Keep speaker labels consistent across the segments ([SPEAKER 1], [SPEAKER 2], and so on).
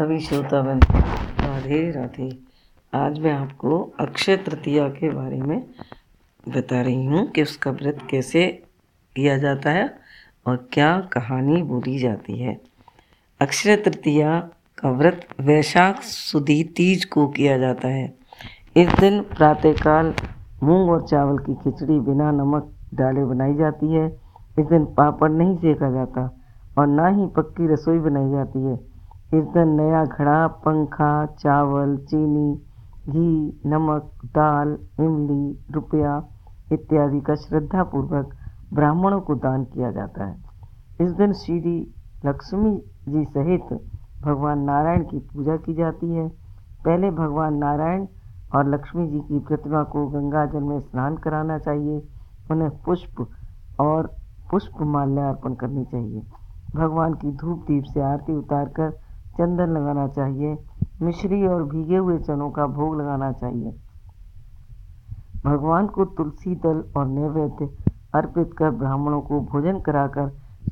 [SPEAKER 1] सभी श्रोताबंद राधे राधे। आज मैं आपको अक्षय तृतीया के बारे में बता रही हूँ कि उसका व्रत कैसे किया जाता है और क्या कहानी बोली जाती है। अक्षय तृतीया का व्रत वैशाख सुदी तीज को किया जाता है। इस दिन प्रातःकाल मूंग और चावल की खिचड़ी बिना नमक डाले बनाई जाती है। इस दिन पापड़ नहीं सेका जाता और ना ही पक्की रसोई बनाई जाती है। दिन नया घड़ा, पंखा, चावल, चीनी, घी, नमक, दाल, इमली, रुपया इत्यादि का श्रद्धापूर्वक ब्राह्मणों को दान किया जाता है। इस दिन श्री लक्ष्मी जी सहित भगवान नारायण की पूजा की जाती है। पहले भगवान नारायण और लक्ष्मी जी की प्रतिमा को गंगा जल में स्नान कराना चाहिए। उन्हें पुष्प और पुष्प माल्या अर्पण करनी चाहिए। भगवान की धूप दीप से आरती उतारकर चंदन लगाना चाहिए। मिश्री और भीगे हुए चनों का भोग लगाना चाहिए। भगवान को तुलसी दल और नैवेद्य अर्पित कर ब्राह्मणों को भोजन कराकर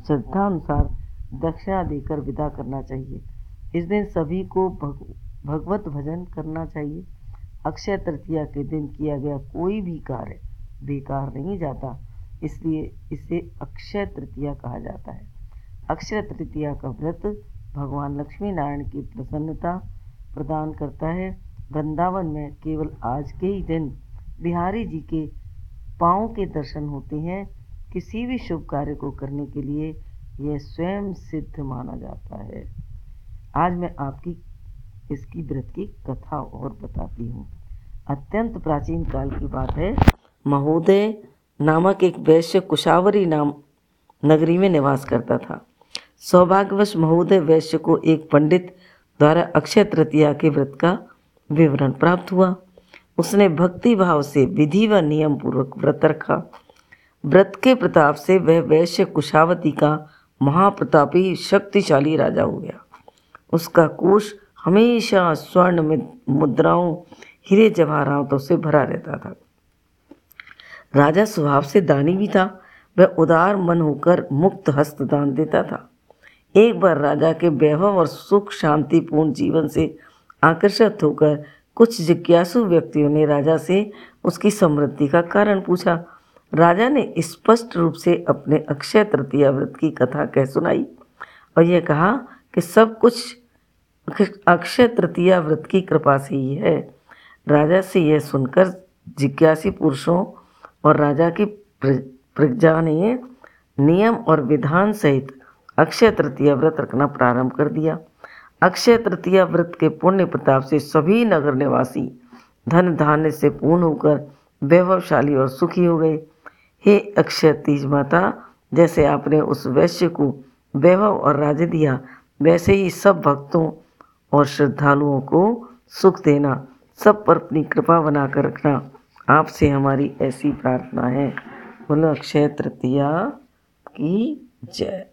[SPEAKER 1] श्रद्धा अनुसार दक्षिणा देकर विदा करना चाहिए। इस दिन सभी को भग, भगवत भजन करना चाहिए। अक्षय तृतीया के दिन किया गया कोई भी कार्य बेकार नहीं जाता इसलिए इसे अक्षय तृतीया कहा जाता है। अक्षय तृतीया का व्रत भगवान लक्ष्मी नारायण की प्रसन्नता प्रदान करता है। वृंदावन में केवल आज के ही दिन बिहारी जी के पाँव के दर्शन होते हैं। किसी भी शुभ कार्य को करने के लिए यह स्वयं सिद्ध माना जाता है। आज मैं आपकी, इसकी व्रत की कथा और बताती हूँ। अत्यंत प्राचीन काल की बात है। महोदय नामक एक वैश्य कुशावरी नाम नगरी में निवास करता था। सौभाग्यवश महोदय वैश्य को एक पंडित द्वारा अक्षय तृतीया के व्रत का विवरण प्राप्त हुआ। उसने भक्ति भाव से विधि व नियम पूर्वक व्रत रखा। व्रत के प्रताप से वह वैश्य कुशावती का महाप्रतापी शक्तिशाली राजा हो गया। उसका कोष हमेशा स्वर्ण मुद्राओं, हीरे जवाहरातों से भरा रहता था। राजा स्वभाव से दानी भी था। वह उदार मन होकर मुक्त हस्त दान देता था। एक बार राजा के वैभव और सुख, शांतिपूर्ण जीवन से आकर्षित होकर कुछ जिज्ञासु व्यक्तियों ने राजा से उसकी समृद्धि का कारण पूछा। राजा ने स्पष्ट रूप से अपने अक्षय तृतीया व्रत की कथा कह सुनाई और यह कहा कि सब कुछ अक्षय तृतीया व्रत की कृपा से ही है। राजा से यह सुनकर जिज्ञासी पुरुषों और राजा की प्रजा ने नियम और विधान सहित अक्षय तृतीया व्रत रखना प्रारंभ कर दिया। अक्षय तृतीया व्रत के पुण्य प्रताप से सभी नगर निवासी धन धान्य से पूर्ण होकर वैभवशाली और सुखी हो गए। हे अक्षय तीज माता, जैसे आपने उस वैश्य को वैभव और राज्य दिया, वैसे ही सब भक्तों और श्रद्धालुओं को सुख देना, सब पर अपनी कृपा बनाकर रखना आपसे हमारी ऐसी प्रार्थना है। बोलो, अक्षय तृतीया की जय।